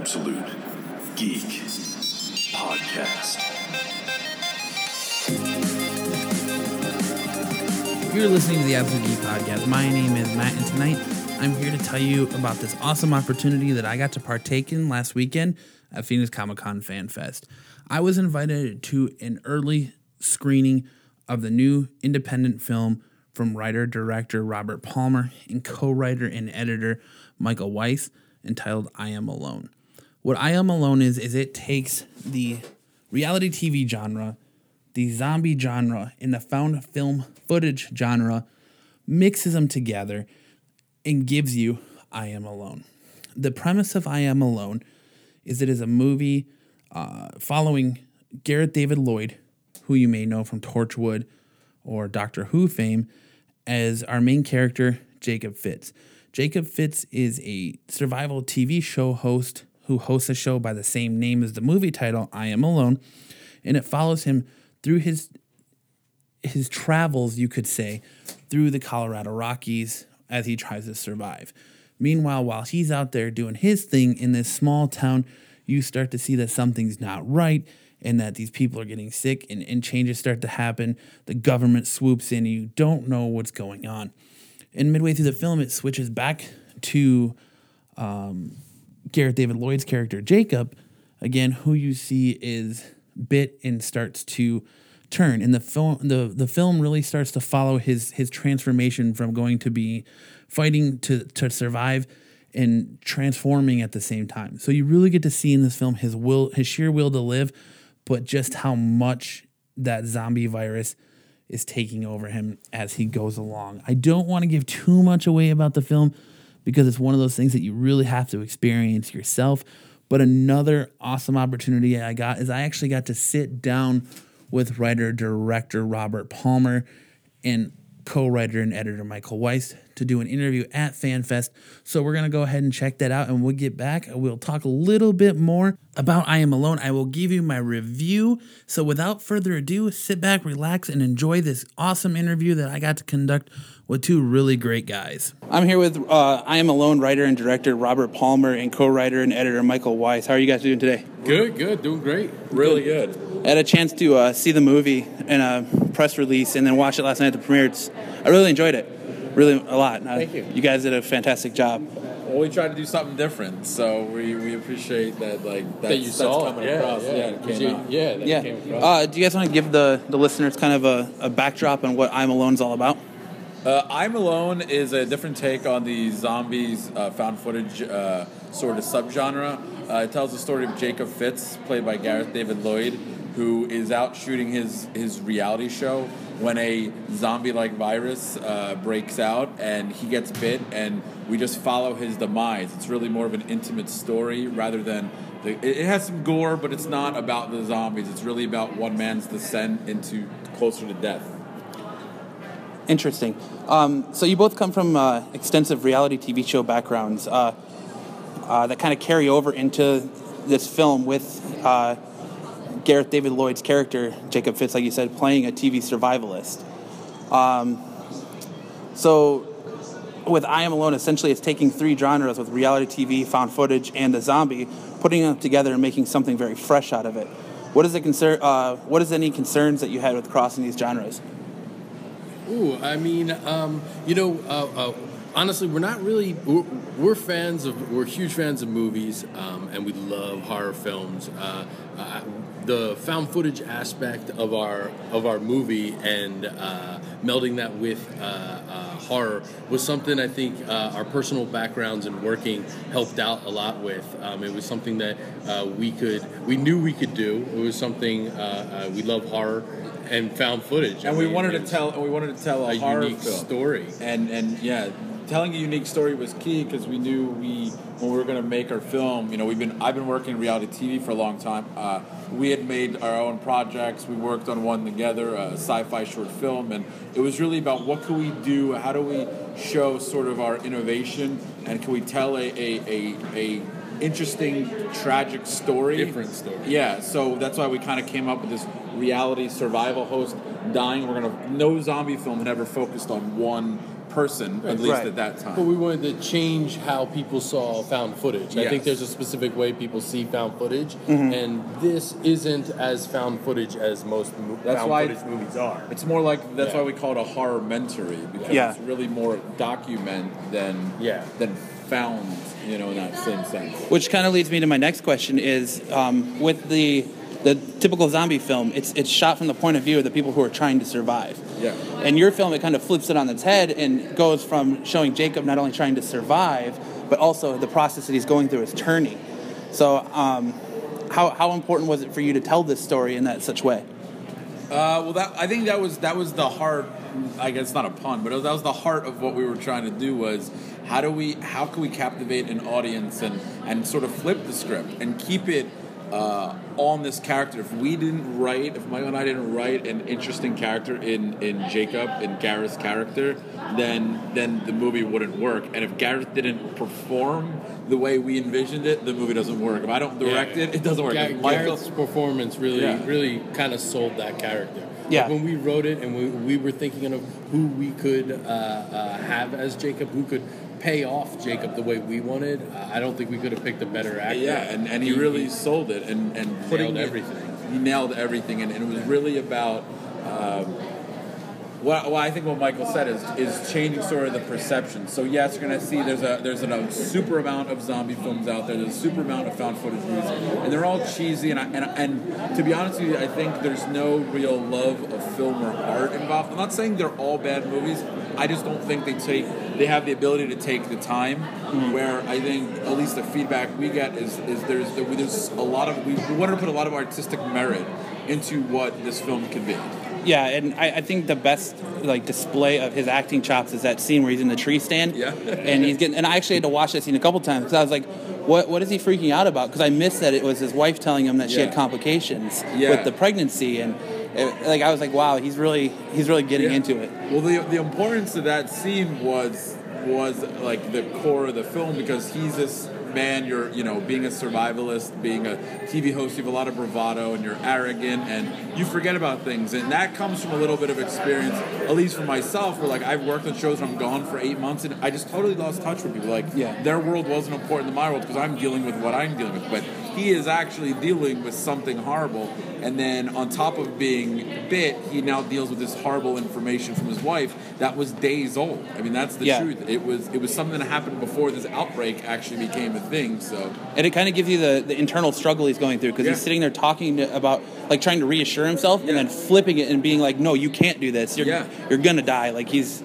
Absolute Geek Podcast. You're listening to the Absolute Geek Podcast. My name is Matt, and tonight I'm here to tell you about this awesome opportunity that I got to partake in last weekend at Phoenix Comic Con Fan Fest. I was invited to an early screening of the new independent film from writer director Robert Palmer and co writer and editor Michael Weiss entitled I Am Alone. What I Am Alone is, is it takes the reality TV genre, the zombie genre, and the found film footage genre, mixes them together, and gives you I Am Alone. The premise of I Am Alone is it is a movie uh, following Gareth David Lloyd, who you may know from Torchwood or Doctor Who fame, as our main character, Jacob Fitz. Jacob Fitz is a survival TV show host who hosts a show by the same name as the movie title, I Am Alone, and it follows him through his his travels, you could say, through the Colorado Rockies as he tries to survive. Meanwhile, while he's out there doing his thing in this small town, you start to see that something's not right and that these people are getting sick and, and changes start to happen. The government swoops in, and you don't know what's going on. And midway through the film, it switches back to um, Gareth David Lloyd's character, Jacob, again, who you see is bit and starts to turn. And the film the, the film really starts to follow his his transformation from going to be fighting to to survive and transforming at the same time. So you really get to see in this film his will his sheer will to live, but just how much that zombie virus is taking over him as he goes along. I don't want to give too much away about the film because it's one of those things that you really have to experience yourself. But another awesome opportunity I got is I actually got to sit down with writer director Robert Palmer and co-writer and editor Michael Weiss to do an interview at FanFest. So we're gonna go ahead and check that out, and we'll get back and we'll talk a little bit more about I Am Alone. I will give you my review. So without further ado, sit back, relax, and enjoy this awesome interview that I got to conduct with two really great guys. I'm here with uh, I Am Alone writer and director Robert Palmer and co-writer and editor Michael Weiss. How are you guys doing today? Good, good, doing great. Really good. I had a chance to uh, see the movie in a press release and then watch it last night at the premiere. It's, I really enjoyed it, really a lot. Thank you. You guys did a fantastic job. Well, we tried to do something different, so we, we appreciate that. Like that's, that you saw it. coming Yeah, across. yeah, Yeah, it 'cause came you- yeah, that Yeah. came across. Uh, do you guys want to give the, the listeners kind of a, a backdrop on what I'm Alone is all about? Uh, I'm Alone is a different take on the zombies uh, found footage uh, sort of subgenre. Uh, it tells the story of Jacob Fitz, played by Gareth David Lloyd, who is out shooting his, his reality show when a zombie like virus uh, breaks out and he gets bit, and we just follow his demise. It's really more of an intimate story rather than. The, it has some gore, but it's not about the zombies. It's really about one man's descent into closer to death. Interesting. Um, so you both come from uh, extensive reality TV show backgrounds uh, uh, that kind of carry over into this film with uh, Gareth David Lloyd's character, Jacob Fitz, like you said, playing a TV survivalist. Um, so with I Am Alone, essentially it's taking three genres with reality TV, found footage, and the zombie, putting them together and making something very fresh out of it. What is the concern? Uh, what is any concerns that you had with crossing these genres? Ooh, I mean, um, you know, uh, uh, honestly, we're not really. We're, we're fans of. We're huge fans of movies, um, and we love horror films. Uh, the found footage aspect of our of our movie and uh, melding that with uh, uh, horror was something I think uh, our personal backgrounds and working helped out a lot with. Um, it was something that uh, we could, we knew we could do. It was something uh, uh, we love horror and found footage, and I we wanted to tell and we wanted to tell a, a horror unique film. story. and and yeah telling a unique story was key because we knew we when we were going to make our film you know we've been i've been working in reality tv for a long time. Uh, we had made our own projects. We worked on one together a sci-fi short film and it was really about what can we do how do we show sort of our innovation and can we tell a a, a, a interesting tragic story? Different story. yeah so that's why we kind of came up with this reality survival host dying. We're gonna no zombie film had ever focused on one person, at least Right. at that time. But we wanted to change how people saw found footage. I think there's a specific way people see found footage, Mm-hmm. and this isn't as found footage as most mo- That's found why- footage movies are. It's more like that's Yeah. why we call it a horror mentory because Yeah. it's really more document than Yeah. than found, you know, in that same sense. Which kind of leads me to my next question: is um, with the the typical zombie film, it's it's shot from the point of view of the people who are trying to survive. Yeah. And your film, it kind of flips it on its head and goes from showing Jacob not only trying to survive, but also the process that he's going through is turning. So, um, how how important was it for you to tell this story in that such way? Uh, well, that I think that was that was the heart. I guess not a pun, but that was the heart of what we were trying to do. Was how do we how can we captivate an audience and and sort of flip the script and keep it uh, on this character. If we didn't write, if Michael and I didn't write an interesting character in in Jacob in Gareth's character, then then the movie wouldn't work. And if Gareth didn't perform the way we envisioned it, the movie doesn't work. If I don't direct it, it doesn't work. Ga- If Gareth's performance really, Yeah. really kind of sold that character. Yeah. Like when we wrote it and we, we were thinking of who we could uh, uh, have as Jacob, who could pay off Jacob the way we wanted, I don't think we could have picked a better actor. Yeah, and, and he really sold it and, and nailed it- everything. He nailed everything, and, and it was really about. Um, what, well, I think what Michael said is is changing sort of the perception. So yes, you're gonna see there's a there's a super amount of zombie films out there. There's a super amount of found footage movies, and they're all cheesy. And I, and, and to be honest with you, I think there's no real love of film or art involved. I'm not saying they're all bad movies. I just don't think they take they have the ability to take the time. Mm-hmm. Where I think at least the feedback we get is is there's there's a lot of we wanted to put a lot of artistic merit into what this film could be. Yeah, and I, I think the best like display of his acting chops is that scene where he's in the tree stand. Yeah. and he's getting. And I actually had to watch that scene a couple times because I was like, "What? What is he freaking out about?" Because I missed that it was his wife telling him that she had complications Yeah. with the pregnancy, and it, like I was like, "Wow, he's really he's really getting Yeah. into it." Well, the the importance of that scene was was like the core of the film because he's this man. You're you know being a survivalist, being a TV host, you have a lot of bravado, and you're arrogant, and you forget about things, and that comes from a little bit of experience. At least for myself, where like I've worked on shows and I'm gone for eight months, and I just totally lost touch with people. Like Yeah. their world wasn't important to my world because I'm dealing with what I'm dealing with, but he is actually dealing with something horrible. And then on top of being bit, he now deals with this horrible information from his wife that was days old. I mean, that's the Yeah. truth. It was it was something that happened before this outbreak actually became a thing. So And it kind of gives you the, the internal struggle he's going through because Yeah. he's sitting there talking to, about like trying to reassure himself and then flipping it and being like, "No, you can't do this. You're Yeah. you're gonna die." Like he's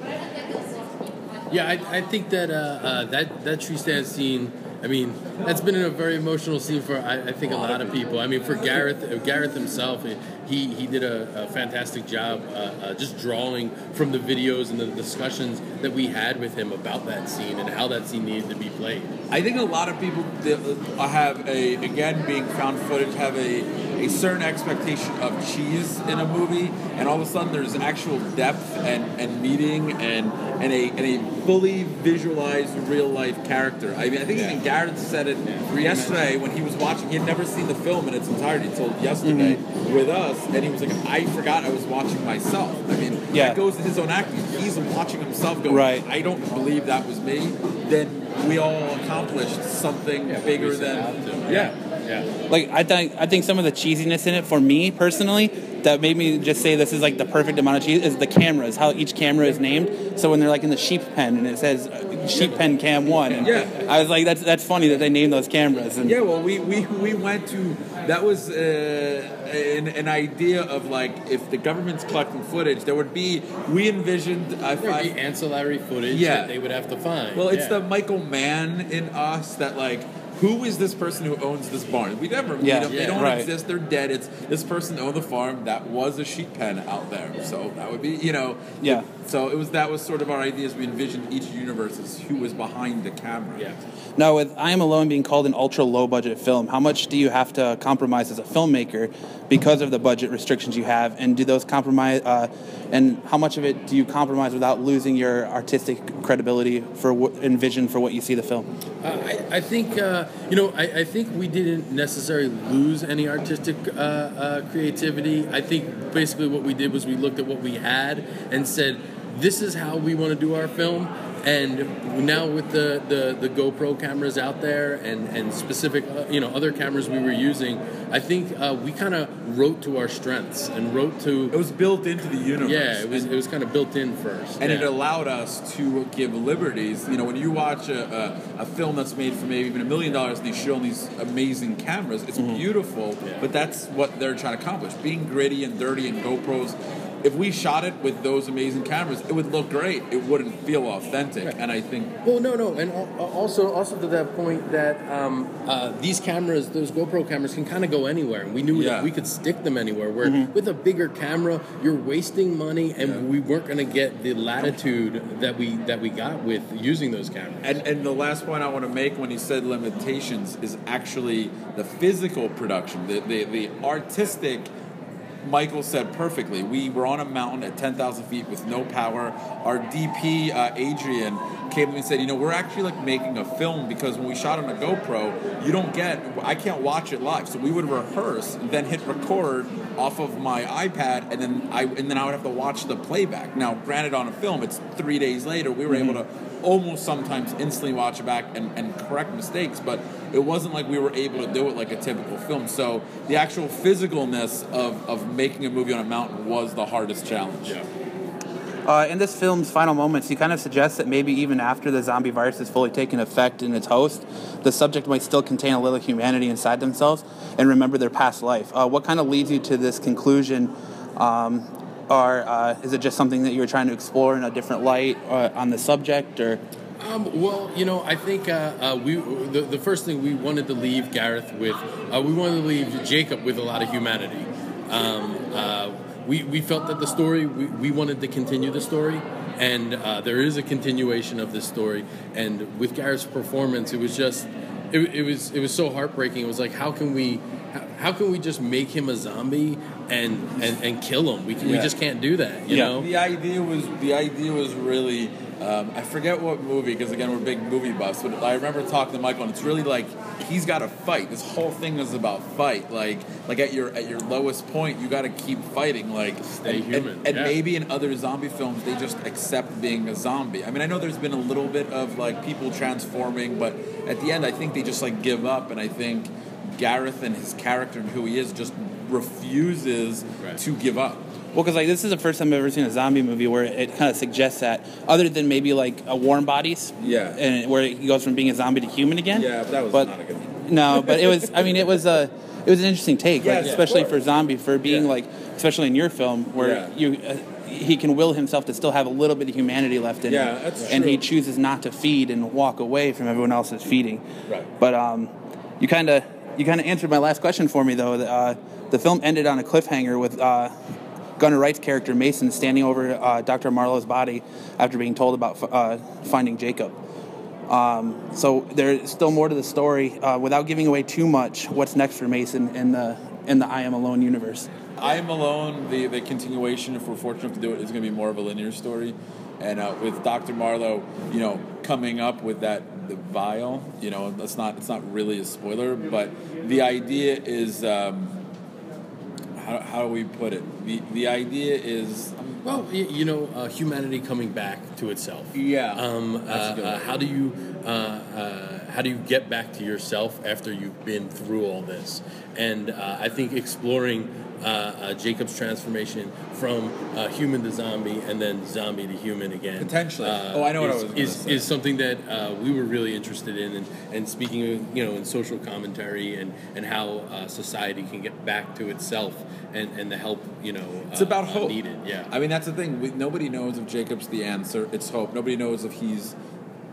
Yeah, I, I think that uh, uh, that that tree stand scene. I mean, that's been a very emotional scene for I, I think a lot of people. I mean, for Gareth Gareth himself, he he did a, a fantastic job uh, uh, just drawing from the videos and the discussions that we had with him about that scene and how that scene needed to be played. I think a lot of people that have a again being found footage have a a certain expectation of cheese in a movie, and all of a sudden there's actual depth and, and meaning and and a and a fully visualized real life character. I mean, I think even Gareth said it yesterday when he was watching. He had never seen the film in its entirety until yesterday with us, and he was like, "I forgot I was watching myself." I mean, Yeah. that goes to his own acting. He's watching himself go, Right. I don't believe that was me." Then we all accomplished something bigger than out yeah. Yeah. like I think I think some of the cheesiness in it for me personally that made me just say this is like the perfect amount of cheese is the cameras how each camera is named. So when they're like in the sheep pen and it says uh, sheep pen cam one, and Yeah. I was like that's that's funny that they named those cameras. And Yeah, well, we, we, we went to that was uh, an, an idea of like if the government's collecting footage, there would be we envisioned. I, There would I, be ancillary footage Yeah. that they would have to find. well, it's Yeah. the Michael Mann in us that like. Who is this person who owns this barn? We never meet Yeah. them. They don't Right. exist. They're dead. It's this person owned the farm that was a sheep pen out there. So that would be, you know, Yeah. So it was that was sort of our ideas. We envisioned each universe as who was behind the camera. Yeah. Now, with I Am Alone being called an ultra low budget film, how much do you have to compromise as a filmmaker because of the budget restrictions you have? And do those compromise, uh, and how much of it do you compromise without losing your artistic credibility for what, and vision for what you see the film? Uh, I, I think uh, you know. I, I think we didn't necessarily lose any artistic uh, uh, creativity. I think basically what we did was we looked at what we had and said, this is how we want to do our film. And now with the, the, the GoPro cameras out there and, and specific uh, you know other cameras we were using, I think uh, we kind of wrote to our strengths and wrote to It was built into the universe. yeah it was And- it was kind of built in first and it allowed us to give liberties. You know, when you watch a, a, a film that's made for maybe even a million dollars, and they show these amazing cameras, it's beautiful. Yeah. But that's what they're trying to accomplish: being gritty and dirty and GoPros. If we shot it with those amazing cameras, it would look great. It wouldn't feel authentic. Right. And I think Well, no, no, and also also to that point that um, uh, these cameras, those GoPro cameras, can kind of go anywhere, and we knew Yeah. that we could stick them anywhere. Where with a bigger camera, you're wasting money, and Yeah. we weren't going to get the latitude that we that we got with using those cameras. And, and the last point I want to make when he said limitations is actually the physical production, the, the, the artistic. Michael said perfectly. We were on a mountain at 10,000 feet with no power. Our DP, uh, Adrian, came to me and said, You know, we're actually like making a film because when we shot on a GoPro, you don't get, I can't watch it live. So we would rehearse, then hit record off of my iPad, and then I, and then I would have to watch the playback. Now, granted, on a film, it's three days later, we were able to almost sometimes instantly watch it back and, and correct mistakes, but it wasn't like we were able to do it like a typical film. So the actual physicalness of, of making a movie on a mountain was the hardest challenge. Uh, in this film's final moments, you kind of suggest that maybe even after the zombie virus has fully taken effect in its host, the subject might still contain a little humanity inside themselves and remember their past life. Uh, what kind of leads you to this conclusion? Um, or uh, is it just something that you were trying to explore in a different light uh, on the subject? Or Um, well, you know, I think uh, uh, we the, the first thing we wanted to leave Gareth with, uh, we wanted to leave Jacob with a lot of humanity. Um, uh, we, we felt that the story, we, we wanted to continue the story, and there is a continuation of this story. And with Gareth's performance, it was just, it, it was it was so heartbreaking. It was like, how can we, how, how can we just make him a zombie and and, and kill him? We, can, we just can't do that, you Yeah. know. The idea was the idea was really um, I forget what movie because again we're big movie buffs, but I remember talking to Michael and it's really like he's got to fight. This whole thing is about fight. Like like at your at your lowest point, you got to keep fighting. Like Stay and, human, And, and yeah. maybe in other zombie films they just accept being a zombie. I mean I know there's been a little bit of like people transforming, but at the end I think they just like give up, and I think Gareth and his character and who he is just refuses Right. to give up. Well, because like this is the first time I've ever seen a zombie movie where it kind of suggests that, other than maybe like a Warm Bodies, Yeah. and where he goes from being a zombie to human again. Yeah, but that was But- not a good No, but it was. I mean, it was a. It was an interesting take, like, Yes, of especially course. for zombie, for being Yeah. like, especially in your film, where Yeah. you, uh, he can will himself to still have a little bit of humanity left in Yeah, him, that's and he chooses not to feed and walk away from everyone else's feeding. Right. But um, you kind of you kind of answered my last question for me though. Uh, the film ended on a cliffhanger with uh, Gunner Wright's character Mason standing over uh, Dr. Marlowe's body after being told about uh, finding Jacob. Um, so there's still more to the story. Uh, without giving away too much, what's next for Mason in the in the I Am Alone universe? I Am Alone, the, the continuation, if we're fortunate to do it, is going to be more of a linear story. And uh, with Dr. Marlowe, you know, coming up with that the vial, you know, that's not it's not really a spoiler, but the idea is um, how, how do we put it? The the idea is Well, you know, uh, humanity coming back to itself. Yeah, Um, uh, that's a good uh, how do you uh, uh, how do you get back to yourself after you've been through all this? And uh, I think exploring uh, uh, Jacob's transformation from uh, human to zombie and then zombie to human again. Potentially. uh, Oh, I know what I is, was is, say. is something that uh, we were really interested in, and, and speaking, of, you know, in social commentary and and how uh, society can get back to itself and, and the help, you know, It's about hope. needed. Yeah. I mean, that's the thing. We, nobody knows if Jacob's the answer. It's hope. Nobody knows if he's,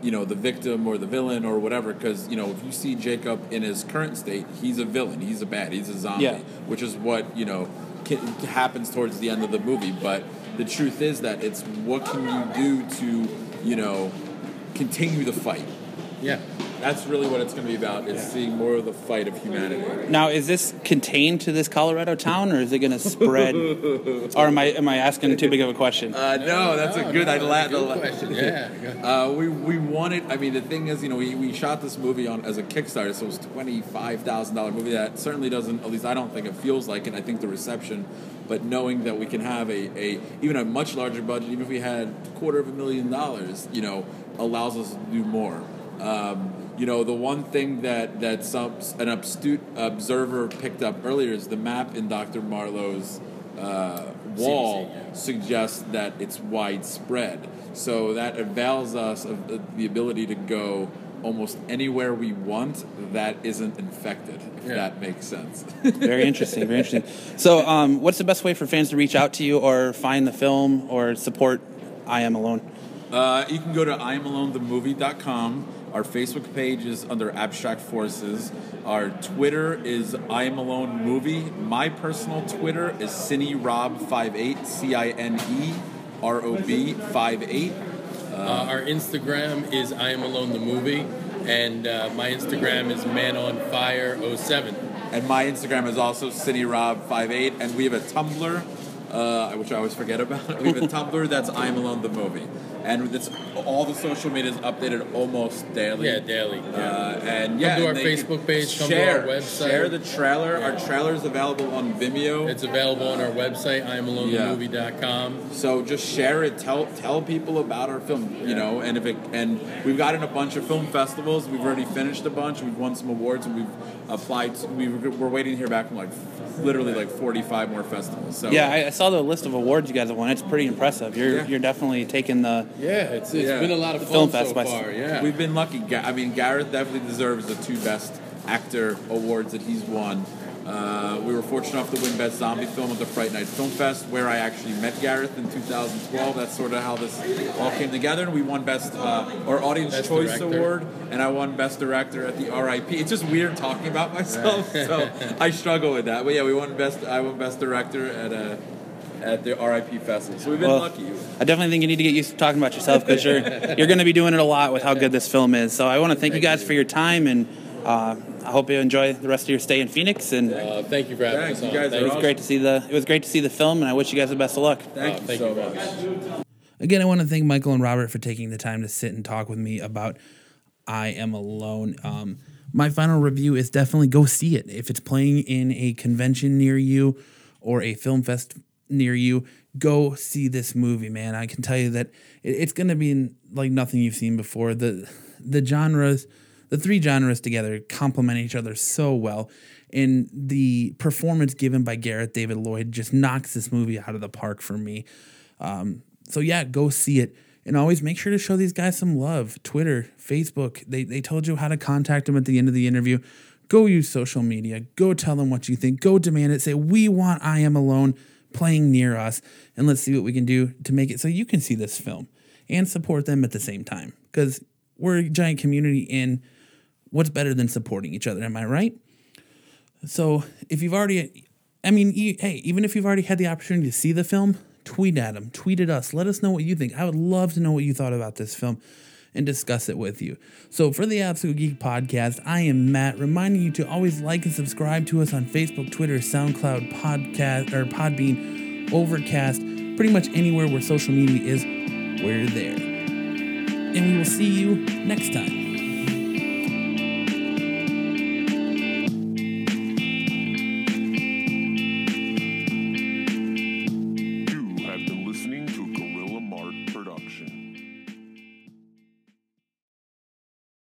you know, the victim or the villain or whatever. Because you know, if you see Jacob in his current state, he's a villain. He's a bad. He's a zombie. Yeah. Which is what you know can, happens towards the end of the movie. But the truth is that it's what can you do to, you know, continue the fight. yeah. That's really what it's going to be about. It's seeing more of the fight of humanity. Now, is this contained to this Colorado town, or is it going to spread? or am I am I asking too big of a question? Uh, no, that's a good. I la- Good the- question. Yeah. Uh, we we wanted. I mean, the thing is, you know, we, we shot this movie on as a Kickstarter, so it was twenty five thousand dollar movie. That certainly doesn't. At least I don't think it feels like it. I think the reception, but knowing that we can have a, a even a much larger budget, even if we had a quarter of a million dollars, you know, allows us to do more. Um, you know, the one thing that that some an astute observer picked up earlier is the map in Dr. Marlowe's uh, wall CDC, yeah. suggests that it's widespread. So that avails us of the, the ability to go almost anywhere we want that isn't infected, if Yeah. that makes sense. Very interesting. Very interesting. So, um, what's the best way for fans to reach out to you, or find the film, or support I Am Alone? Uh, you can go to IamAloneTheMovie.com. Our Facebook page is under Abstract Forces. Our Twitter is I Am Alone Movie. My personal Twitter is CineRob58, C I N E R O B 58. Uh, our Instagram is I am alone the movie, and uh, my Instagram is man on fire 07. And my Instagram is also CineRob58, and we have a Tumblr, uh, which I always forget about. We have a Tumblr that's I Am Alone the Movie, and it's all the social media is updated almost daily. Yeah, daily. Uh, Yeah. and yeah, to and our Facebook can page, come to our share, website. Share the trailer. Yeah. Our trailer is available on Vimeo. It's available on our website, IamAloneTheMovie.com. So just share it. Tell tell people about our film. You Yeah. know, and if it and we've gotten a bunch of film festivals. We've already finished a bunch. We've won some awards, and we've applied. To, we were, we're waiting to hear back from like literally like forty five more festivals. So Yeah, I, I saw the list of awards you guys have won. It's pretty impressive. You're Yeah. you're definitely taking the. Yeah, it's, it's Yeah. been a lot of Film fun fest so by- far. Yeah. We've been lucky. I mean, Gareth definitely deserves the two best actor awards that he's won. Uh, we were fortunate enough to win Best Zombie Film at the Fright Night Film Fest, where I actually met Gareth in 2012. That's sort of how this all came together. And we won Best uh, or Audience Best Choice Director. Award, and I won Best Director at the RIP. It's just weird talking about myself, so I struggle with that. But yeah, we won Best. I won Best Director at a. At the RIP festival, so we've been Well, lucky. I definitely think you need to get used to talking about yourself because you're you're going to be doing it a lot with how good this film is. So I want to thank you guys for your time and uh, I hope you enjoy the rest of your stay in Phoenix. And Uh, thank you for having Thanks, us you guys Thank are was awesome. great to see the it was great to see the film, and I wish you guys the best of luck. Thank Oh, you thank so you much. much. Again, I want to thank Michael and Robert for taking the time to sit and talk with me about I Am Alone. Um, my final review is definitely go see it. If it's playing in a convention near you or a film fest near you, go see this movie, man. I can tell you that it's going to be like nothing you've seen before. The the genres, the three genres together complement each other so well. And the performance given by Gareth David Lloyd just knocks this movie out of the park for me. Um, so yeah, go see it. And always make sure to show these guys some love. Twitter, Facebook, they, they told you how to contact them at the end of the interview. Go use social media. Go tell them what you think. Go demand it. Say, we want I Am Alone playing near us. And let's see what we can do to make it so you can see this film and support them at the same time. Because we're a giant community and what's better than supporting each other? Am I right? So if you've already, I mean, hey, even if you've already had the opportunity to see the film, tweet at them, tweet at us. Let us know what you think. I would love to know what you thought about this film and discuss it with you. So for the Absolute Geek Podcast, I am Matt, reminding you to always like and subscribe to us on Facebook, Twitter, SoundCloud, Podcast, or Podbean, Overcast, pretty much anywhere where social media is, we're there. And we will see you next time.